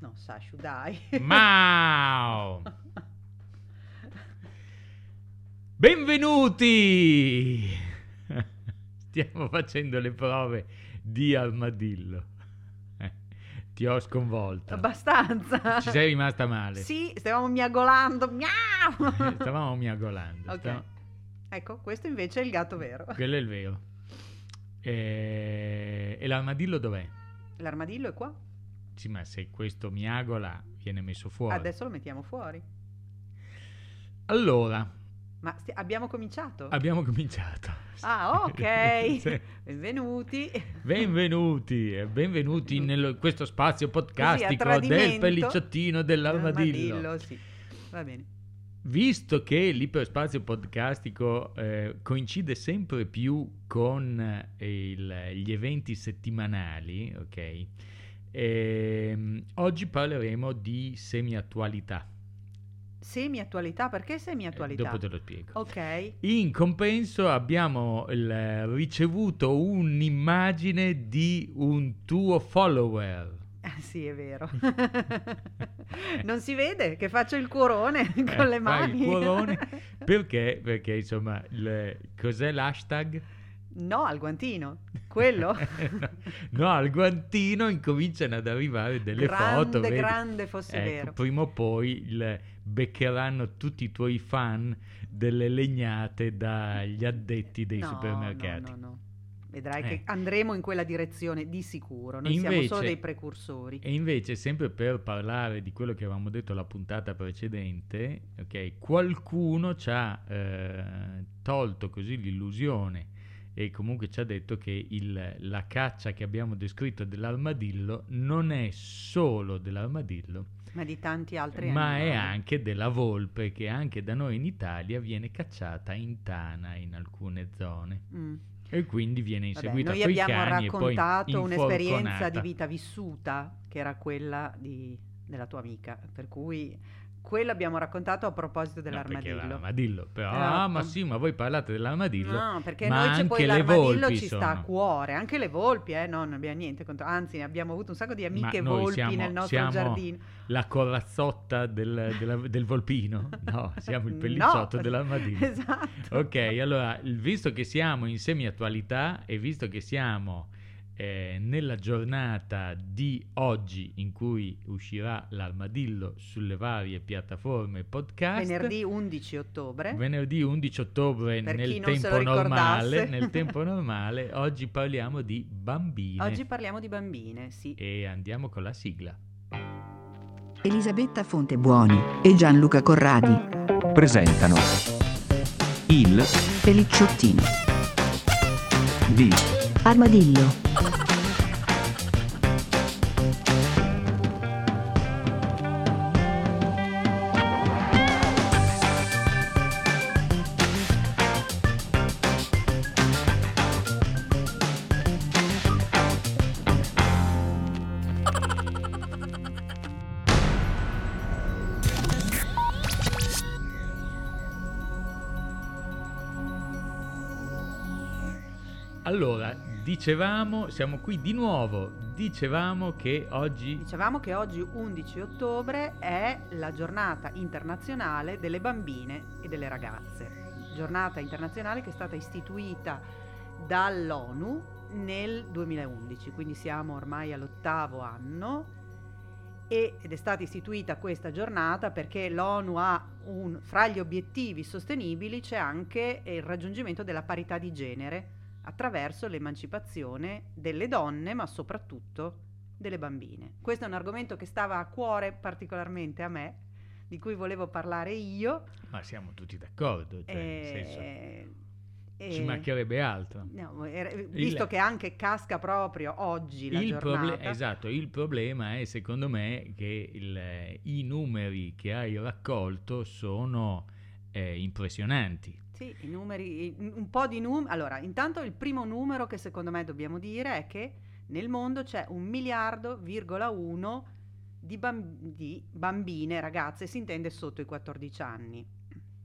No, Sashu, dai. Mao! Benvenuti! Stiamo facendo le prove di armadillo. Eh, ti ho sconvolta. Abbastanza. Ci sei rimasta male. Sì, stavamo miagolando. Miau! Stavamo miagolando. Ok. Stav- Ecco, questo invece è il gatto vero. Quello è il vero. Eh, E l'armadillo dov'è? L'armadillo è qua. Sì, ma se questo miagola viene messo fuori. Adesso lo mettiamo fuori. Allora, Ma sti- abbiamo cominciato? abbiamo cominciato. Ah, ok. Sì. Benvenuti. Benvenuti e benvenuti in questo spazio podcastico del pellicciottino dell'armadillo. Armadillo, sì. Va bene. Visto che l'iperspazio podcastico eh, coincide sempre più con eh, il- gli eventi settimanali, ok? Ehm, oggi parleremo di semi-attualità. Semi-attualità, perché Eh, semi-attualità? dopo te lo spiego. Ok. In compenso abbiamo il- ricevuto un'immagine di un tuo follower. Ah, sì, è vero. non si vede che faccio il cuorone con Eh, le mani. il cuorone. Perché? Perché insomma, il- cos'è l'hashtag? No, al guantino. Quello? no, no, al guantino incominciano ad arrivare delle grande, foto. vedi? grande fosse Ecco, vero. Prima o poi il- beccheranno tutti i tuoi fan delle legnate dagli addetti dei No, supermercati. No, no, no. Vedrai Eh. che andremo in quella direzione di sicuro. Noi siamo Invece- solo dei precursori. E invece, sempre per parlare di quello che avevamo detto la puntata precedente, ok, qualcuno ci ha eh, tolto così l'illusione e comunque ci ha detto che il- la caccia che abbiamo descritto dell'armadillo non è solo dell'armadillo, Ma di tanti altri ma è animali. anche della volpe che anche da noi in Italia viene cacciata in tana in alcune zone Mm. e quindi viene Vabbè, inseguita noi coi abbiamo raccontato un'esperienza di vita vissuta che era quella di- della tua amica, per cui quello abbiamo raccontato a proposito No, dell'armadillo. l'armadillo, però, Esatto. ah, ma sì, ma voi parlate dell'armadillo. No, perché noi c'è poi l'armadillo ci sta a sono. cuore, anche le volpi, eh, no, non abbiamo niente contro, anzi ne abbiamo avuto un sacco di amiche volpi siamo- nel nostro siamo giardino. La corazzotta del, della- del volpino? No, siamo il No, pellicciotto dell'armadillo. Esatto. Ok, allora, visto che siamo in semi-attualità e visto che siamo eh, nella giornata di oggi in cui uscirà l'armadillo sulle varie piattaforme podcast, Venerdì 11 ottobre. Venerdì 11 ottobre nel tempo, normale, nel tempo normale, oggi parliamo di bambine Oggi parliamo di bambine, sì. e andiamo con la sigla. Elisabetta Fontebuoni e Gianluca Corradi. presentano il Pelicciottino. di Armadillo. Dicevamo, siamo qui di nuovo, dicevamo che oggi Dicevamo che oggi 11 ottobre è la giornata internazionale delle bambine e delle ragazze. Giornata internazionale che è stata istituita dall'ONU nel 2011, quindi siamo ormai all'ottavo anno ed è stata istituita questa giornata perché l'ONU ha un, fra gli obiettivi sostenibili c'è anche il raggiungimento della parità di genere attraverso l'emancipazione delle donne, ma soprattutto delle bambine. Questo è un argomento che stava a cuore particolarmente a me, di cui volevo parlare io. ma siamo tutti d'accordo, cioè, nel senso, eh, ci eh, mancherebbe altro. no, era- visto Il- che anche casca proprio oggi la Il proble- giornata. esatto, il problema è secondo me che il- i numeri che hai raccolto sono eh, impressionanti. Sì, i numeri, un po' di numeri. Allora, intanto il primo numero che secondo me dobbiamo dire è che nel mondo c'è un miliardo, virgola uno di, bam- di bambine, ragazze, si intende sotto i 14 anni.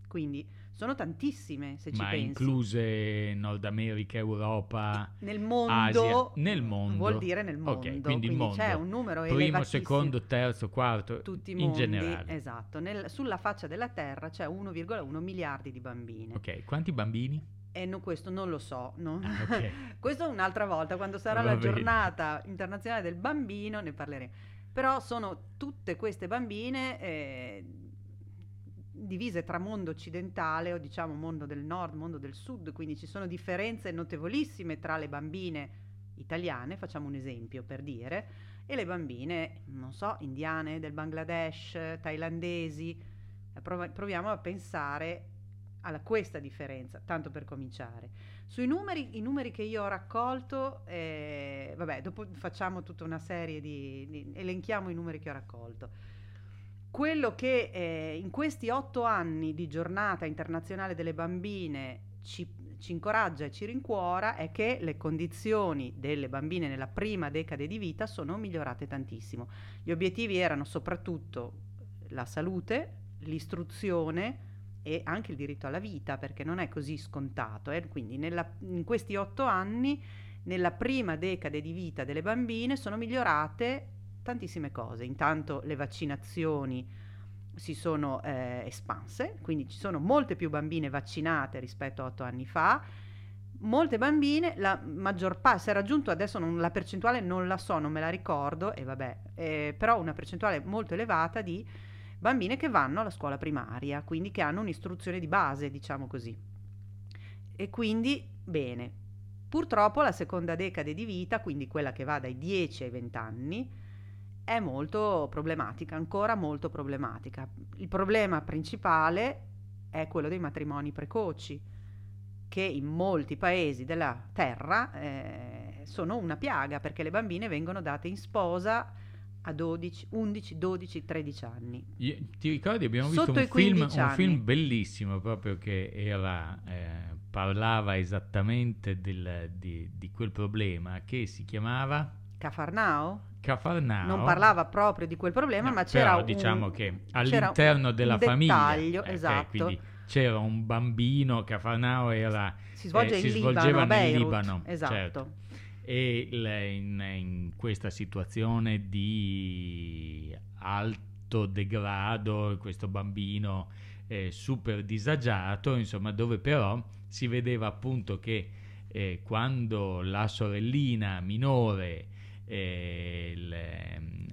Quindi sono tantissime se ci Ma pensi. incluse Nord America, Europa, nel mondo, Asia, nel mondo. vuol dire nel mondo, Ok, quindi il mondo. c'è un numero primo, secondo, terzo, quarto, tutti i in mondi, generale. esatto, Nel- sulla faccia della Terra c'è 1,1 miliardi di bambine. Ok, quanti bambini? E no- questo non lo so, no? Ah, ok. questo un'altra volta, quando sarà Va la bene. giornata internazionale del bambino, ne parleremo. Però sono tutte queste bambine eh, divise tra mondo occidentale o diciamo mondo del nord, mondo del sud, quindi ci sono differenze notevolissime tra le bambine italiane, facciamo un esempio per dire, e le bambine, non so, indiane, del Bangladesh, thailandesi. Prov- proviamo a pensare a questa differenza, tanto per cominciare. Sui numeri, i numeri che io ho raccolto, eh, vabbè, dopo facciamo tutta una serie di, di- elenchiamo i numeri che ho raccolto. Quello che eh, in questi otto anni di giornata internazionale delle bambine ci, ci incoraggia e ci rincuora è che le condizioni delle bambine nella prima decade di vita sono migliorate tantissimo. Gli obiettivi erano soprattutto la salute, l'istruzione e anche il diritto alla vita, perché non è così scontato. eh. Quindi nella- in questi otto anni, nella prima decade di vita delle bambine, sono migliorate tantissime cose. Intanto le vaccinazioni si sono eh, espanse, quindi ci sono molte più bambine vaccinate rispetto a otto anni fa. Molte bambine, la maggior parte, si è raggiunto adesso non- la percentuale non la so, non me la ricordo, e vabbè, eh, però una percentuale molto elevata di bambine che vanno alla scuola primaria, quindi che hanno un'istruzione di base, diciamo così. E quindi, bene. Purtroppo la seconda decade di vita, quindi quella che va dai 10 ai 20 anni, è molto problematica, ancora molto problematica. Il problema principale è quello dei matrimoni precoci, che in molti paesi della terra eh, sono una piaga, perché le bambine vengono date in sposa a 12, 11, 12, 13 anni. Ti ricordi abbiamo visto Sotto un i film, 15 un film bellissimo proprio che era, eh, parlava esattamente del- di, di quel problema che si chiamava Cafarnao Cafarnao. non parlava proprio di quel problema, No, ma c'era però un, diciamo che all'interno un della famiglia dettaglio, eh, esatto. quindi c'era un bambino Cafarnao era si svolge eh, in si Libano, svolgeva a nel Beirut, Libano, esatto. certo. e il- in, in questa situazione di alto degrado, questo bambino eh, super disagiato, insomma, dove però si vedeva appunto che eh, quando la sorellina minore eh, il,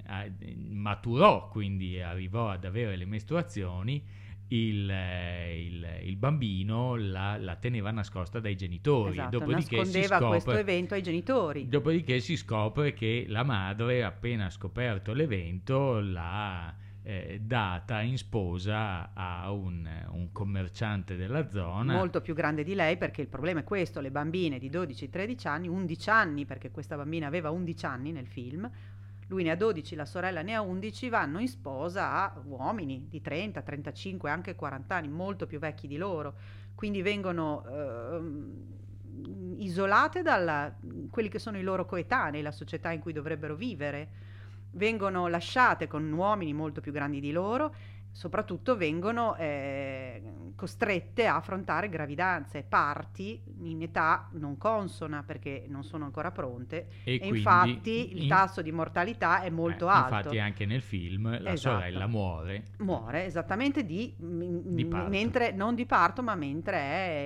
a- maturò, quindi arrivò ad avere le mestruazioni, il, eh, il- il bambino la, la teneva nascosta dai genitori. Esatto, dopodiché si nascondeva scopre, questo evento ai genitori. Dopodiché si scopre che la madre, appena scoperto l'evento, l'ha eh, data in sposa a un, un commerciante della zona. molto più grande di lei perché il problema è questo, le bambine di 12-13 anni, 11 anni perché questa bambina aveva 11 anni nel film, lui ne ha 12, la sorella ne ha 11, vanno in sposa a uomini di 30, 35, anche 40 anni, molto più vecchi di loro, quindi vengono ehm, isolate da quelli che sono i loro coetanei, la società in cui dovrebbero vivere, vengono lasciate con uomini molto più grandi di loro soprattutto vengono eh, costrette a affrontare gravidanze parti in età non consona perché non sono ancora pronte e, e, infatti il in- tasso di mortalità è molto eh, alto. Infatti anche nel film la Esatto. sorella muore. Muore esattamente di, m- Di mentre non di parto, ma mentre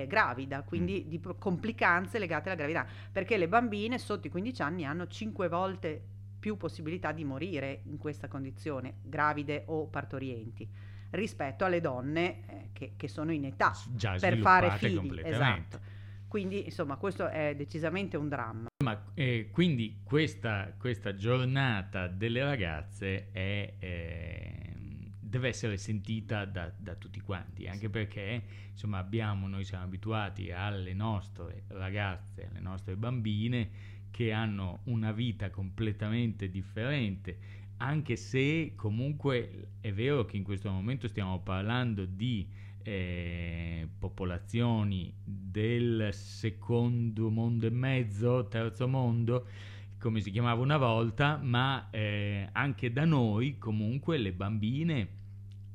è gravida, quindi Mm. di complicanze legate alla gravidanza, perché le bambine sotto i 15 anni hanno 5 volte più possibilità di morire in questa condizione, gravide o partorienti, rispetto alle donne eh, che, che sono in età già per fare figli. Esatto. Quindi, insomma, questo è decisamente un dramma. Ma eh, quindi questa, questa giornata delle ragazze è, eh, deve essere sentita da, da tutti quanti, anche perché insomma abbiamo, noi siamo abituati alle nostre ragazze, alle nostre bambine che hanno una vita completamente differente, anche se comunque è vero che in questo momento stiamo parlando di eh, popolazioni del secondo mondo e mezzo, terzo mondo, come si chiamava una volta, ma eh, anche da noi comunque le bambine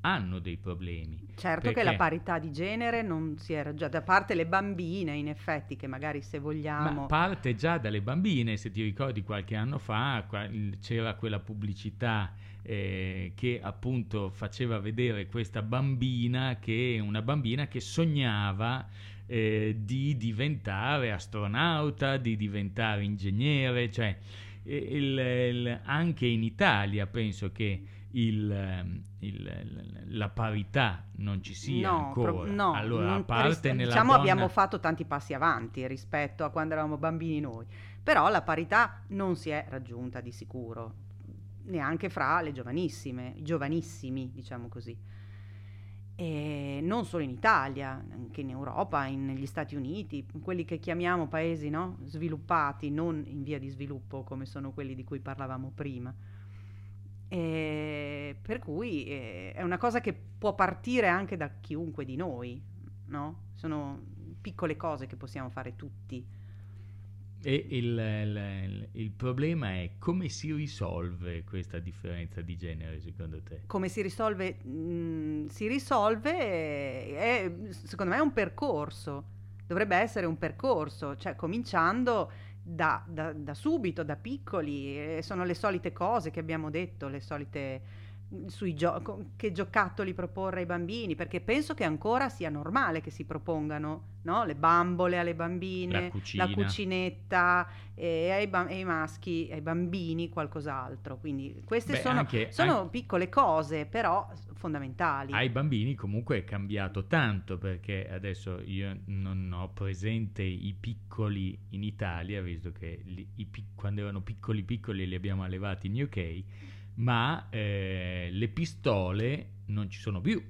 hanno dei problemi. Certo che Perché? la parità di genere non si era già, da parte le bambine in effetti, che magari se vogliamo... Ma parte già dalle bambine, se ti ricordi qualche anno fa qua- c'era quella pubblicità eh, che appunto faceva vedere questa bambina che una bambina che sognava eh, di diventare astronauta, di diventare ingegnere, cioè il- il- anche in Italia penso che il, ehm, il- la parità non ci sia No, ancora. pro- no, allora, a non- parte ris- nella diciamo donna- abbiamo fatto tanti passi avanti rispetto a quando eravamo bambini noi, però la parità non si è raggiunta di sicuro, neanche fra le giovanissime, i giovanissimi, diciamo così. E non solo in Italia, anche in Europa, in- negli Stati Uniti, quelli che chiamiamo paesi no? sviluppati, non in via di sviluppo come sono quelli di cui parlavamo prima. E per cui eh, è una cosa che può partire anche da chiunque di noi, no? Sono piccole cose che possiamo fare tutti. E il, il- il problema è come si risolve questa differenza di genere secondo te? Come si risolve? Mm, si risolve, eh, è, secondo me è un percorso, dovrebbe essere un percorso, cioè cominciando da, da- da subito, da piccoli, sono le solite cose che abbiamo detto, le solite sui gio- che giocattoli proporre ai bambini, perché penso che ancora sia normale che si propongano no? le bambole alle bambine, La cucina. cucinetta e ai, ba- ai maschi, ai bambini qualcos'altro. Quindi queste Beh, sono, anche- sono anche- piccole cose, però fondamentali. Ai bambini comunque è cambiato tanto perché adesso io non ho presente i piccoli in Italia, visto che li- pic- quando erano piccoli piccoli li abbiamo allevati in UK, ma eh, le pistole non ci sono più.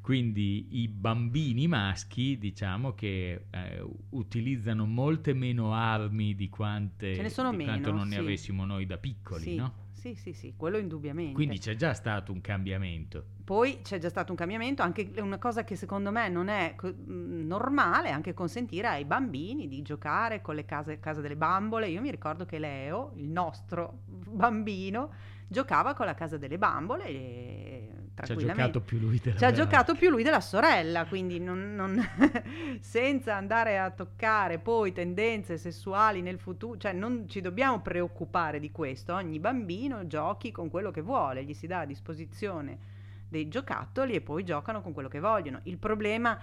Quindi i bambini maschi, diciamo che eh, utilizzano molte meno armi di quante Ce ne sono di quanto meno, non ne sì. avessimo noi da piccoli, sì, no? sì, sì, sì, quello indubbiamente. Quindi c'è già stato un cambiamento. Poi c'è già stato un cambiamento, anche una cosa che secondo me non è co- mh, normale, anche consentire ai bambini di giocare con le case, case delle bambole. Io mi ricordo che Leo, il nostro bambino, giocava con la casa delle bambole e Ci ha giocato più lui della Ci ha giocato più lui della sorella, quindi non- non- senza andare a toccare poi tendenze sessuali nel futuro, cioè non ci dobbiamo preoccupare di questo. Ogni bambino giochi con quello che vuole, gli si dà a disposizione dei giocattoli e poi giocano con quello che vogliono. Il problema,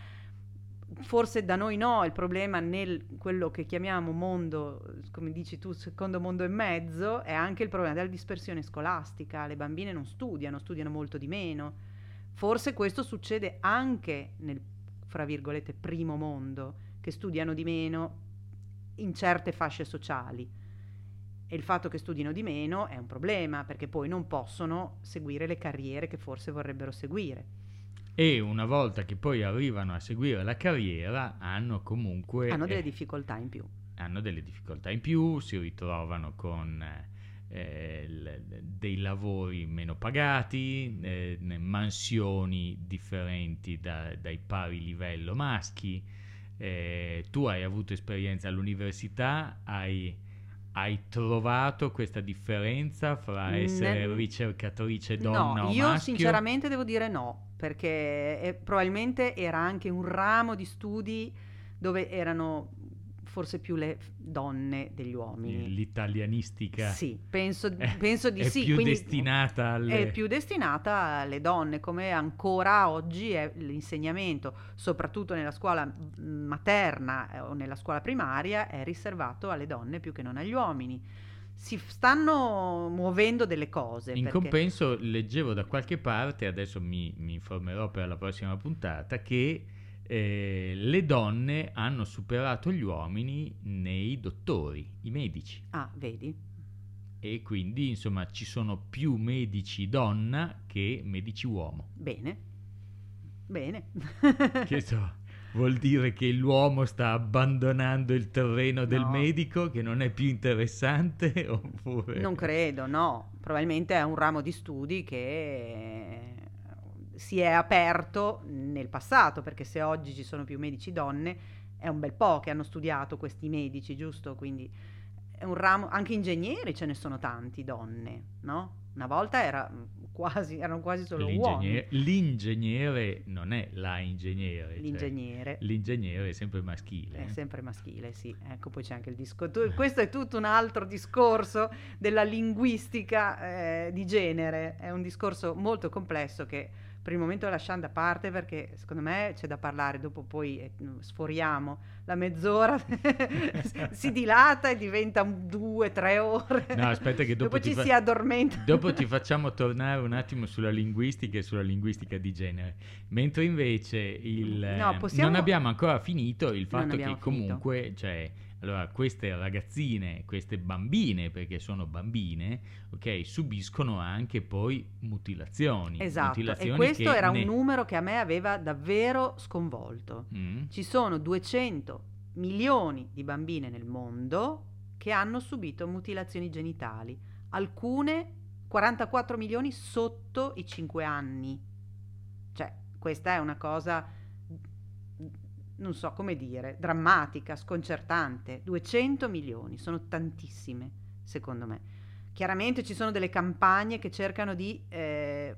forse da noi no, il problema nel quello che chiamiamo mondo, come dici tu, secondo mondo e mezzo, è anche il problema della dispersione scolastica. Le bambine non studiano, studiano molto di meno. Forse questo succede anche nel, fra virgolette, primo mondo, che studiano di meno in certe fasce sociali. E il fatto che studino di meno è un problema, perché poi non possono seguire le carriere che forse vorrebbero seguire. E una volta che poi arrivano a seguire la carriera, hanno comunque Hanno delle eh, difficoltà in più. hanno delle difficoltà in più, si ritrovano con eh, il- dei lavori meno pagati, eh, mansioni differenti da- dai pari livello maschi. Eh, tu hai avuto esperienza all'università, hai, hai trovato questa differenza fra essere Nel- ricercatrice donna no, o io maschio? sinceramente devo dire no, perché eh, probabilmente era anche un ramo di studi dove erano forse più le donne degli uomini. L'italianistica Sì, penso, è, penso di è sì. più alle... È più destinata alle donne, come ancora oggi è l'insegnamento, soprattutto nella scuola mm, materna eh, o nella scuola primaria, è riservato alle donne più che non agli uomini. Si stanno muovendo delle cose. In perché- compenso leggevo da qualche parte, adesso mi, mi informerò per la prossima puntata, che eh, le donne hanno superato gli uomini nei dottori, i medici. Ah, vedi? E quindi insomma ci sono più medici donna che medici uomo. Bene. Bene. Che so, vuol dire che l'uomo sta abbandonando il terreno del No. medico, che non è più interessante? Oppure... Non credo, no. Probabilmente è un ramo di studi che si è aperto nel passato, perché se oggi ci sono più medici donne, è un bel po' che hanno studiato questi medici, giusto? Quindi è un ramo, anche ingegneri ce ne sono tanti donne, no? Una volta era quasi, erano quasi solo L'ingegnere, uomini. l'ingegnere non è la ingegnere. cioè, L'ingegnere l'ingegnere è sempre maschile. è eh. sempre maschile, sì. Ecco, poi c'è anche il discorso. Questo è tutto un altro discorso della linguistica eh, di genere. È un discorso molto complesso che per il momento lasciamo da parte perché secondo me c'è da parlare. Dopo poi eh, sforiamo la mezz'ora, si dilata e diventa due, tre ore. No, aspetta che dopo, ti ci fa- si addormenta. dopo ti facciamo tornare un attimo sulla linguistica e sulla linguistica di genere. Mentre invece il, No, eh, possiamo- non abbiamo ancora finito il fatto che finito. comunque, cioè, allora, queste ragazzine, queste bambine, perché sono bambine, ok, subiscono anche poi mutilazioni. Esatto, e mutilazioni questo che era ne- un numero che a me aveva davvero sconvolto. Mm. Ci sono 200 milioni di bambine nel mondo che hanno subito mutilazioni genitali, alcune 44 milioni sotto i 5 anni. Cioè, questa è una cosa, non so come dire, drammatica, sconcertante. 200 milioni, sono tantissime, secondo me. Chiaramente ci sono delle campagne che cercano di eh,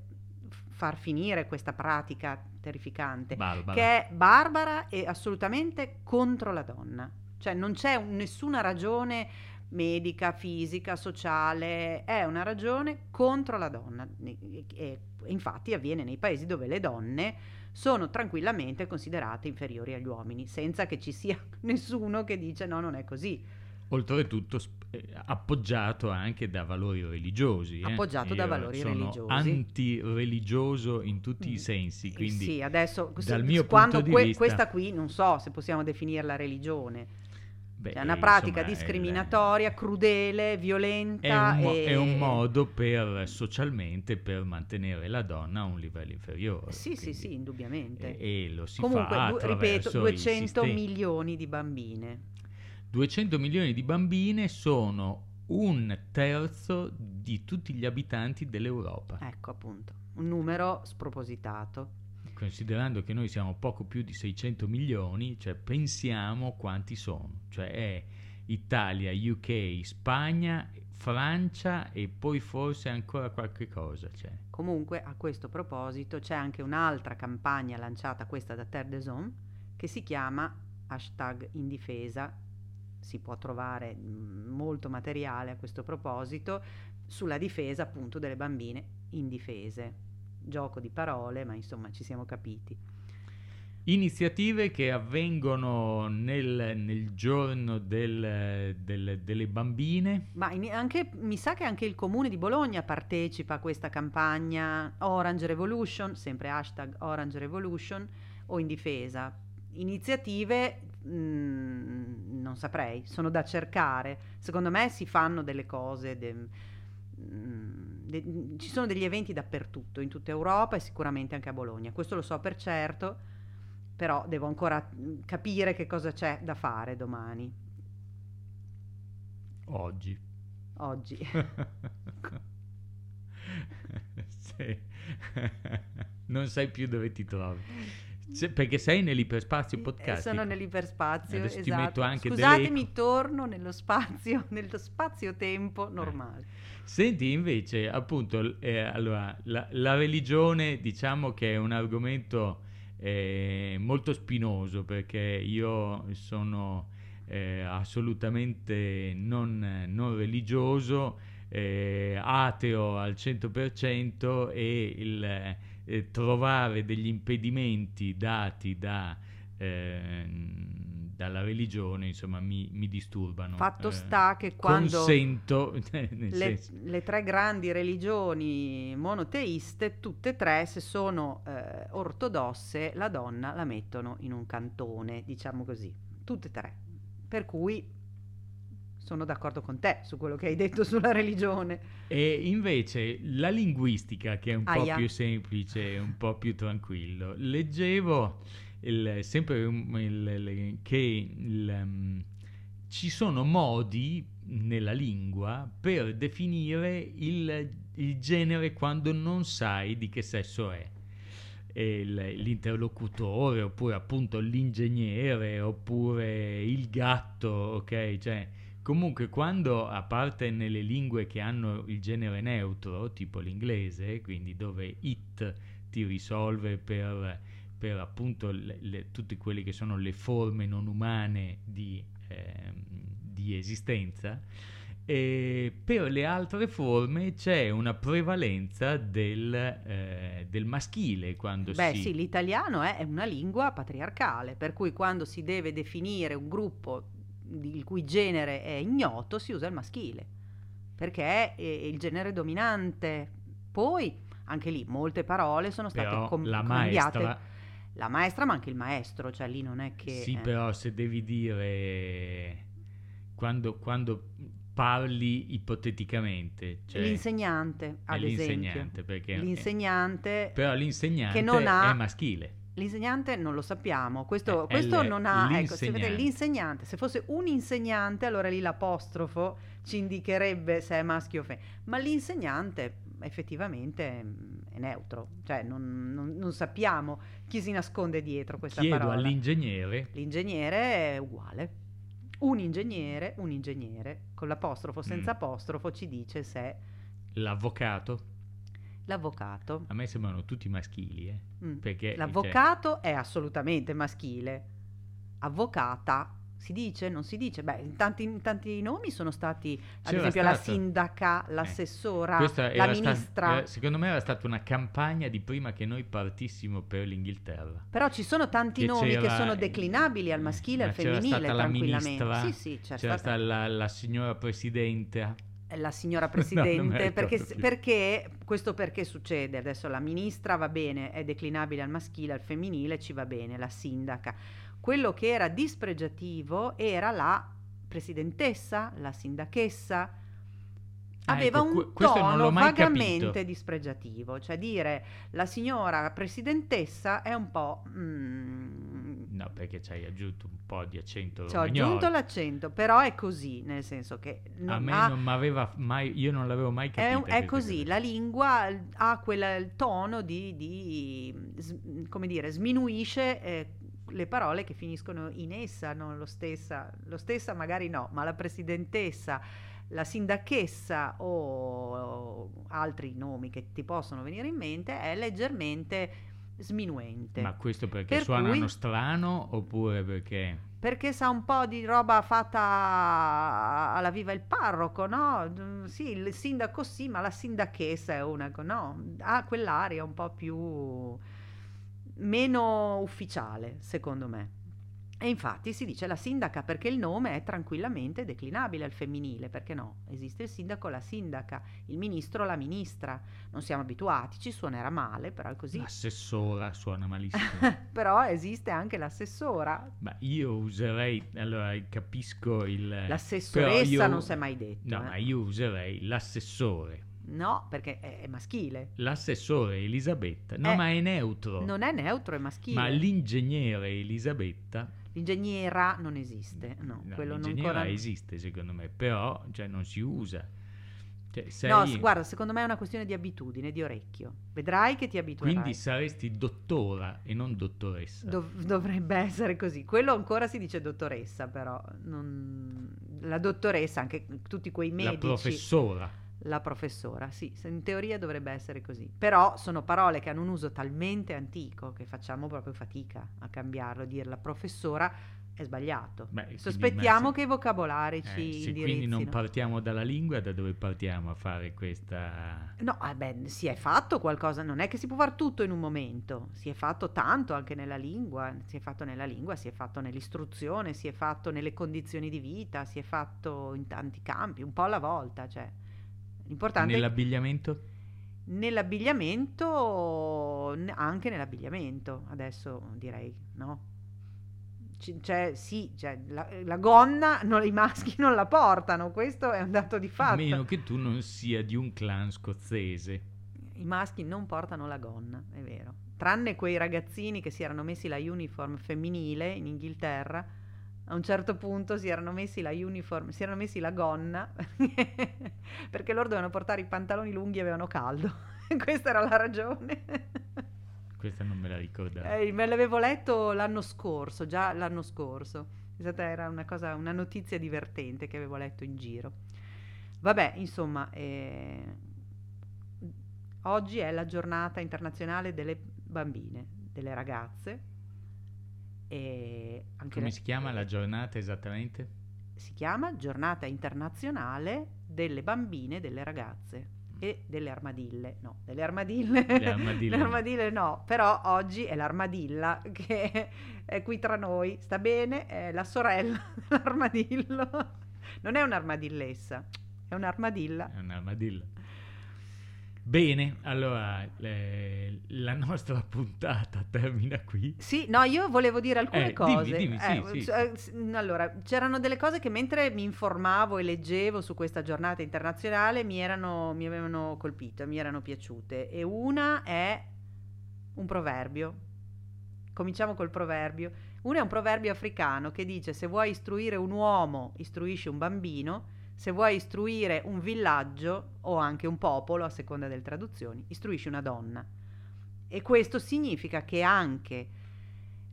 far finire questa pratica terrificante Barbara. che è barbara e assolutamente contro la donna. Cioè non c'è un- nessuna ragione medica, fisica, sociale, è una ragione contro la donna. E, e infatti avviene nei paesi dove le donne sono tranquillamente considerate inferiori agli uomini, senza che ci sia nessuno che dice no, non è così. Oltretutto eh, appoggiato anche da valori religiosi. eh. Appoggiato da Io valori religiosi. anti-religioso in tutti Mm. i sensi, Eh, quindi sì, adesso dal mio quando punto di que- vista- questa qui non so se possiamo definirla religione. Beh, Cioè, è una pratica insomma, è discriminatoria, crudele, È violenta. un, mo- e... è un modo per socialmente per mantenere la donna a un livello inferiore. Sì, sì, quindi- sì, indubbiamente. E, e lo si Comunque, fa du- ripeto, attraverso i 200 sistemi. milioni di bambine. 200 milioni di bambine sono un terzo di tutti gli abitanti dell'Europa. Ecco appunto, un numero spropositato. Considerando che noi siamo poco più di 600 milioni, cioè pensiamo quanti sono. Cioè è Italia, UK, Spagna, Francia e poi forse ancora qualche cosa c'è. Comunque, a questo proposito, c'è anche un'altra campagna lanciata, questa da Terre des Hommes, che si chiama hashtag Indifesa. Si può trovare mh, molto materiale a questo proposito sulla difesa appunto delle bambine indifese. Gioco di parole, ma insomma ci siamo capiti. Iniziative che avvengono nel, nel giorno del- del- delle bambine. Ma in- anche, mi sa che anche il comune di Bologna partecipa a questa campagna Orange Revolution, sempre hashtag Orange Revolution o in difesa. Iniziative mm, non saprei, sono da cercare. Secondo me si fanno delle cose, de- mm, de- ci sono degli eventi dappertutto, in tutta Europa e sicuramente anche a Bologna. Questo lo so per certo, però devo ancora mm, capire che cosa c'è da fare domani, Oggi. oggi. Sì. non sai più dove ti trovi. Se- perché sei nell'iperspazio Eh, podcast. Sono nell'iperspazio, Adesso ti esatto. metto anche Scusatemi, torno nello spazio, nello spazio-tempo normale. Senti invece, appunto, eh, allora, la, la religione diciamo che è un argomento eh, molto spinoso perché io sono eh, assolutamente non, non religioso, eh, ateo al 100% e il eh, trovare degli impedimenti dati da... ehm, dalla religione insomma mi, mi disturbano Fatto Eh, sta che quando consento le, le tre grandi religioni monoteiste, tutte e tre, se sono eh, ortodosse, la donna la mettono in un cantone, diciamo così, tutte e tre. Per cui sono d'accordo con te su quello che hai detto sulla religione. E invece la linguistica, che è un po' Aia. più semplice, un po' più tranquillo, leggevo il- sempre il- il- che um, ci sono modi nella lingua per definire il, il genere quando non sai di che sesso è. L'interlocutore, oppure appunto l'ingegnere, oppure il gatto, ok? Cioè, Comunque, quando, a parte nelle lingue che hanno il genere neutro, tipo l'inglese, quindi dove it ti risolve per, per appunto le- le- tutte quelle che sono le forme non umane di, ehm, di esistenza, per le altre forme c'è una prevalenza del, eh, del maschile quando Beh si... sì, l'italiano è una lingua patriarcale, per cui quando si deve definire un gruppo il cui genere è ignoto si usa il maschile, perché è eh, il genere dominante. Poi, anche lì, molte parole sono state Però com- la cambiate. maestra La maestra, ma anche il maestro, cioè lì non è che... Sì, eh. però se devi dire quando, quando parli ipoteticamente, cioè l'insegnante, ad esempio. l'insegnante, perché L'insegnante, però l'insegnante che non ha- è maschile. L'insegnante non lo sappiamo, questo, Eh, questo l- non ha, ecco, se vedete, l'insegnante. se fosse un insegnante allora lì l'apostrofo ci indicherebbe se è maschio o femmina, ma l'insegnante effettivamente mm, è neutro, cioè non, non- non sappiamo chi si nasconde dietro questa Chiedo parola. all'ingegnere L'ingegnere è uguale. Un ingegnere, un ingegnere, con l'apostrofo, senza Mm. apostrofo, ci dice se l'avvocato. L'avvocato. A me sembrano tutti maschili, eh, Mm. perché cioè, L'avvocato è assolutamente maschile. Avvocata si dice? Non si dice? Beh, in tanti, tanti nomi sono stati, ad C'era esempio, la stato- sindaca, l'assessora, questa la era sta- ministra. era- secondo me era stata una campagna di prima che noi partissimo per l'Inghilterra. Però ci sono tanti che nomi che c'era- sono declinabili al maschile e al c'era femminile stata la tranquillamente. ministra, sì, sì, c'è C'era stata stata la, la signora presidente. La signora presidente perché, ricordo più. perché questo perché succede adesso la ministra va bene è declinabile al maschile al femminile ci va bene la sindaca quello che era dispregiativo era la presidentessa la sindachessa aveva ecco, un tono vagamente capito. dispregiativo cioè dire la signora presidentessa è un po' mm, No, perché ci hai aggiunto un po' di accento ci ho aggiunto l'accento però è così nel senso che A non me ha- non m'aveva mai, io non l'avevo mai È, capito. un- è così, la lingua ha il tono di, di, come dire, sminuisce eh, le parole che finiscono in essa, non lo stessa, lo stessa magari no, ma la presidentessa, la sindachessa o altri nomi che ti possono venire in mente è leggermente sminuente. Ma questo perché Per suonano cui- strano oppure perché... Perché sa un po' di roba fatta alla viva il parroco, no? Sì, il sindaco sì, ma la sindachessa è una, no? Ha quell'aria un po' più meno ufficiale, secondo me. E infatti si dice la sindaca perché il nome è tranquillamente declinabile al femminile, perché no? Esiste il sindaco, la sindaca, il ministro, la ministra. Non siamo abituati, ci suonerà male, però è così. L'assessora suona malissimo. però esiste anche l'assessora, ma io userei, allora capisco il... L'assessoressa io- non si è mai detto. No, eh. ma io userei l'assessore. No, perché è, è maschile. L'assessore Elisabetta, no Eh, ma è neutro. Non è neutro, è maschile. Ma l'ingegnere Elisabetta, L'ingegnera non esiste. No, no, quello non ancora... esiste secondo me, però cioè, non si usa. Cioè, sei- No, guarda, secondo me è una questione di abitudine, di orecchio. Vedrai che ti abituerai. quindi saresti dottora e non dottoressa. Dov- dovrebbe essere così. Quello ancora si dice dottoressa, però. non- La dottoressa, anche tutti quei medici. La professora. La professora, sì, in teoria dovrebbe essere così. Però sono parole che hanno un uso talmente antico che facciamo proprio fatica a cambiarlo. Dire la professora è sbagliato. Beh, Sospettiamo che i vocabolari Eh, ci se quindi non partiamo dalla lingua, da dove partiamo a fare questa... No, eh beh, si è fatto qualcosa, non è che si può fare tutto in un momento, si è fatto tanto anche nella lingua, si è fatto nella lingua, si è fatto nell'istruzione, si è fatto nelle condizioni di vita, si è fatto in tanti campi, un po' alla volta, cioè. L'importante Nell'abbigliamento? Nell'abbigliamento, anche nell'abbigliamento, adesso direi, no? C- Cioè, sì, cioè, la, la gonna non- i maschi non la portano, questo è un dato di A fatto. meno che tu non sia di un clan scozzese. I maschi non portano la gonna, è vero. Tranne quei ragazzini che si erano messi la uniform femminile in Inghilterra, a un certo punto si erano messi la uniform, si erano messi la gonna perché loro dovevano portare i pantaloni lunghi e avevano caldo. Questa era la ragione. Questa non me la ricordavo. Eh, me l'avevo letto l'anno scorso, già l'anno scorso. Era una, cosa, una notizia divertente che avevo letto in giro. Vabbè, insomma, eh, oggi è la giornata internazionale delle bambine, delle ragazze. E anche Come si chiama la giornata esattamente? si chiama Giornata internazionale delle bambine e delle ragazze e delle armadille. No, delle armadille. Le armadille Le no. armadille no, però oggi è l'armadilla che è qui tra noi, sta bene, è la sorella dell'armadillo. Non è un'armadillessa, è un'armadilla. È un armadillo. Bene, allora eh, la nostra puntata termina qui. Sì, no, io volevo dire alcune Eh, dimmi, cose. dimmi, sì, Eh, sì. eh, s- allora, c'erano delle cose che mentre mi informavo e leggevo su questa giornata internazionale mi, erano, mi avevano colpito, mi erano piaciute. E una è un proverbio. Cominciamo col proverbio. Uno è un proverbio africano che dice: Se vuoi istruire un uomo, istruisci un bambino. Se vuoi istruire un villaggio o anche un popolo, a seconda delle traduzioni, istruisci una donna. E questo significa che anche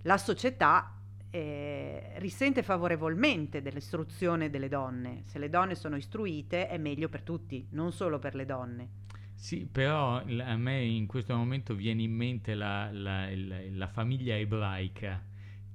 la società eh, risente favorevolmente dell'istruzione delle donne. Se le donne sono istruite è meglio per tutti, non solo per le donne. Sì, però a me in questo momento viene in mente la, la- il- la famiglia ebraica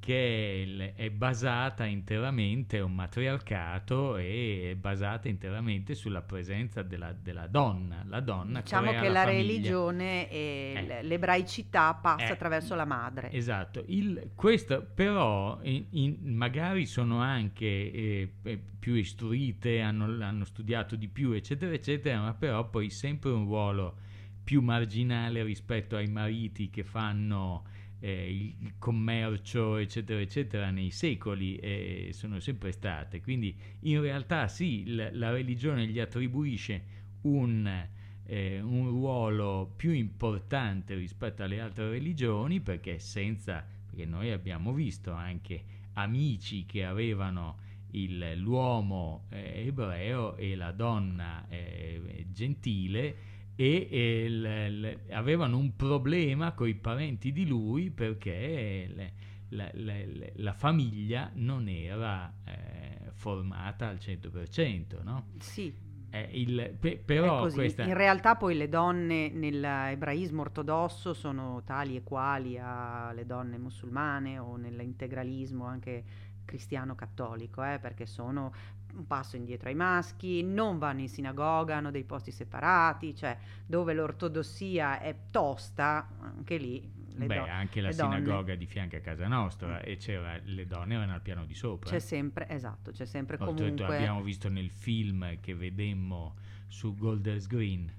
che è, basata interamente, è un matriarcato e è basata interamente sulla presenza della, della donna. La donna Diciamo crea che la, famiglia. religione e Eh. l'ebraicità passa Eh, attraverso la madre. Esatto, il- questo però in- in- magari sono anche eh, eh, più istruite, hanno, hanno studiato di più, eccetera, eccetera, ma però poi sempre un ruolo più marginale rispetto ai mariti che fanno eh, il, commercio, eccetera, eccetera, nei secoli e sono sempre state. Quindi in realtà sì, l- la religione gli attribuisce un eh, un ruolo più importante rispetto alle altre religioni perché senza perché noi abbiamo visto anche amici che avevano il- l'uomo eh, ebreo e la donna eh, gentile e, e l- l- avevano un problema con i parenti di lui perché le- la, la- la- famiglia non era eh, formata al 100%, no? Sì, Eh, il- pe- però questa... In realtà poi le donne nell'ebraismo ortodosso sono tali e quali alle donne musulmane o nell'integralismo anche cristiano-cattolico, eh, perché sono un passo indietro ai maschi, non vanno in sinagoga, hanno dei posti separati, cioè dove l'ortodossia è tosta, anche lì le Beh, do- anche la le donne- sinagoga di fianco a casa nostra e c'era, le donne erano al piano di sopra. c'è sempre, esatto, c'è sempre Oltretutto comunque... abbiamo visto nel film che vedemmo su Golders Green.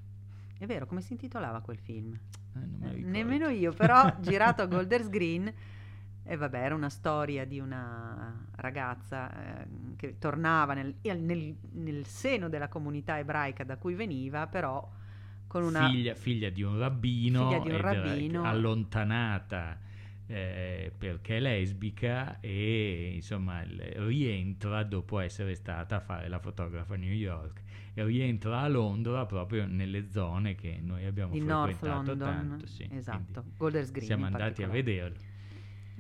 È vero, come si intitolava quel film? Eh, Eh. Nemmeno io, però girato a Golders Green e vabbè, era una storia di una ragazza eh, che tornava nel, nel- nel seno della comunità ebraica da cui veniva, però con una... Figlia, figlia di un rabbino, Figlia di un rabbino. allontanata eh, perché è lesbica e insomma rientra dopo essere stata a fare la fotografa a New York e rientra a Londra proprio nelle zone che noi abbiamo di North frequentato London, tanto. sì. esatto, Golders Green. siamo andati a particolare.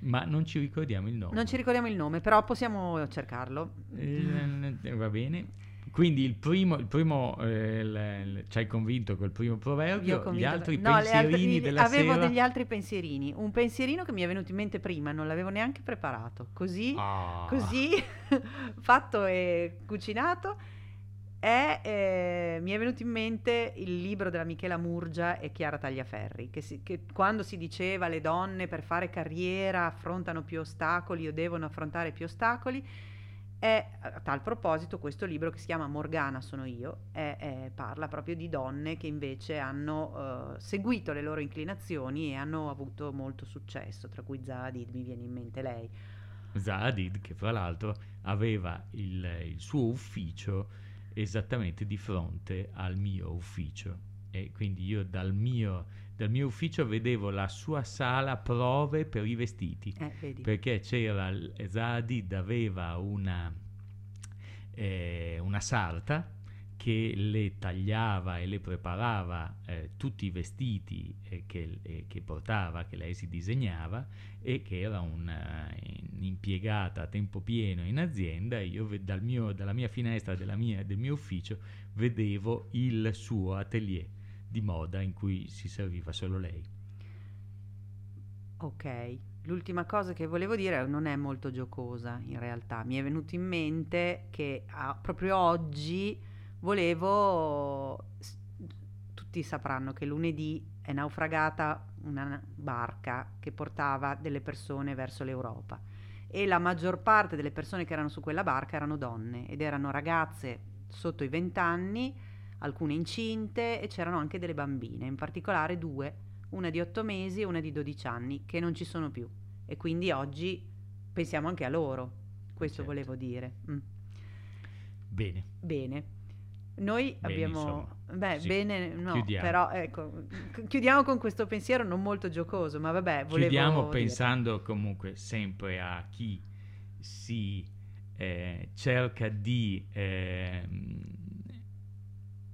Ma non ci ricordiamo il nome. Non ci ricordiamo il nome, però possiamo cercarlo. Eh, va bene. Quindi il primo, il primo eh, l- l- ci hai convinto col primo proverbio, gli altri no, le altre- pensierini della avevo sera. degli altri pensierini. Un pensierino che mi è venuto in mente prima, non l'avevo neanche preparato. Così Ah. così fatto e cucinato è, eh, mi è venuto in mente il libro della Michela Murgia e Chiara Tagliaferri che, si- che quando si diceva le donne per fare carriera affrontano più ostacoli o devono affrontare più ostacoli è a tal proposito questo libro che si chiama Morgana sono io è- è- parla proprio di donne che invece hanno eh, seguito le loro inclinazioni e hanno avuto molto successo tra cui Zadid mi viene in mente lei. Zadid, che fra l'altro aveva il, il suo ufficio esattamente di fronte al mio ufficio. E quindi io dal mio, dal mio ufficio vedevo la sua sala prove per i vestiti. eh, perché c'era Zadid aveva una, eh, una sarta che le tagliava e le preparava eh, tutti i vestiti eh, che, eh, che portava, che lei si disegnava e che era un'impiegata a tempo pieno in azienda. Io dal mio, dalla mia finestra mia, del mio ufficio vedevo il suo atelier di moda in cui si serviva solo lei. Ok, l'ultima cosa che volevo dire non è molto giocosa in realtà, mi è venuto in mente che ah, proprio oggi volevo, tutti sapranno che lunedì è naufragata una barca che portava delle persone verso l'Europa e la maggior parte delle persone che erano su quella barca erano donne ed erano ragazze sotto i 20 anni, alcune incinte e c'erano anche delle bambine, in particolare due una di 8 mesi e una di 12 anni, che non ci sono più. E quindi oggi pensiamo anche a loro. Questo certo. volevo dire. Mm. Bene. Bene. Noi bene, abbiamo... Beh, sì. bene, no, chiudiamo. però ecco, chiudiamo con questo pensiero non molto giocoso, ma vabbè, volevo Chiudiamo dire. pensando comunque sempre a chi si eh, cerca di eh,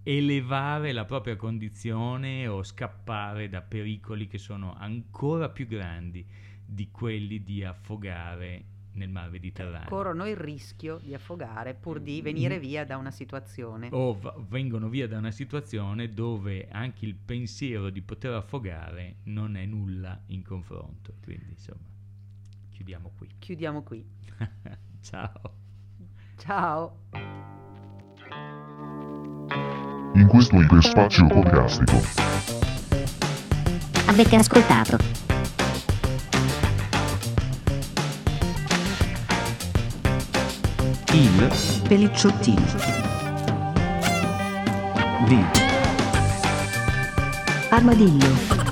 elevare la propria condizione o scappare da pericoli che sono ancora più grandi di quelli di affogare nel mar Mediterraneo. Corrono il rischio di affogare pur di venire via da una situazione. O v- vengono via da una situazione dove anche il pensiero di poter affogare non è nulla in confronto. Quindi insomma, chiudiamo qui. Chiudiamo qui. Ciao. Ciao in questo iperspazio podcastico. Avete ascoltato il Pelicciottino di. Armadillo.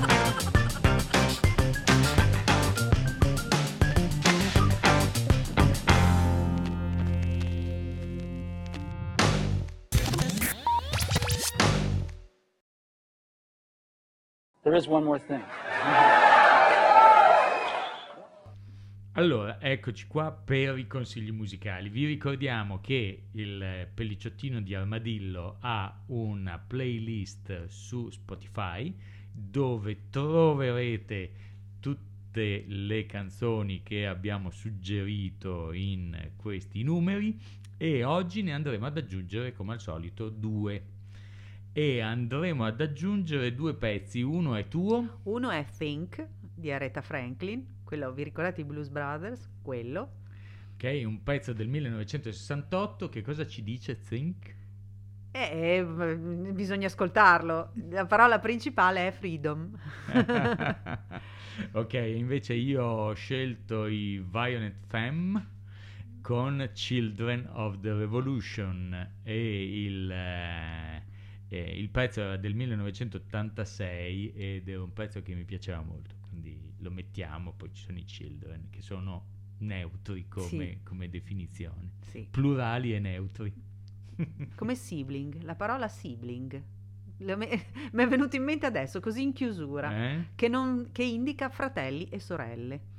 There is one more thing. Allora, eccoci qua per i consigli musicali. Vi ricordiamo che il pellicciottino di Armadillo ha una playlist su Spotify dove troverete tutte le canzoni che abbiamo suggerito in questi numeri e oggi ne andremo ad aggiungere come al solito due e andremo ad aggiungere due pezzi. Uno è tuo. Uno è Think di Aretha Franklin, quello, vi ricordate i Blues Brothers? Quello. Ok, un pezzo del 1968, che cosa ci dice Think? Eh, eh, bisogna ascoltarlo. La parola principale è freedom. ok, invece io ho scelto i Violent Femme con Children of the Revolution e il... Eh, il pezzo era del 1986 ed è un pezzo che mi piaceva molto, lo mettiamo, poi ci sono i children che sono neutri come, sì. come definizione, sì. plurali e neutri. come sibling, la parola sibling. Mi è venuto in mente adesso, così in chiusura, eh? che, non, che indica fratelli e sorelle.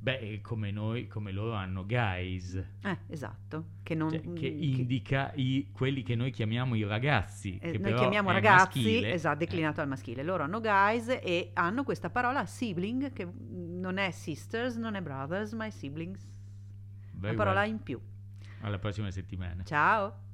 Beh, come noi, come loro hanno guys. Eh, esatto. Che, non, cioè, che indica i, quelli che noi chiamiamo i ragazzi. Eh, noi chiamiamo ragazzi, maschile. esatto, declinato eh. al maschile. Loro hanno guys e hanno questa parola sibling che non è sisters, non è brothers, ma è siblings. Very Una parola well. in più. Alla prossima settimana. Ciao.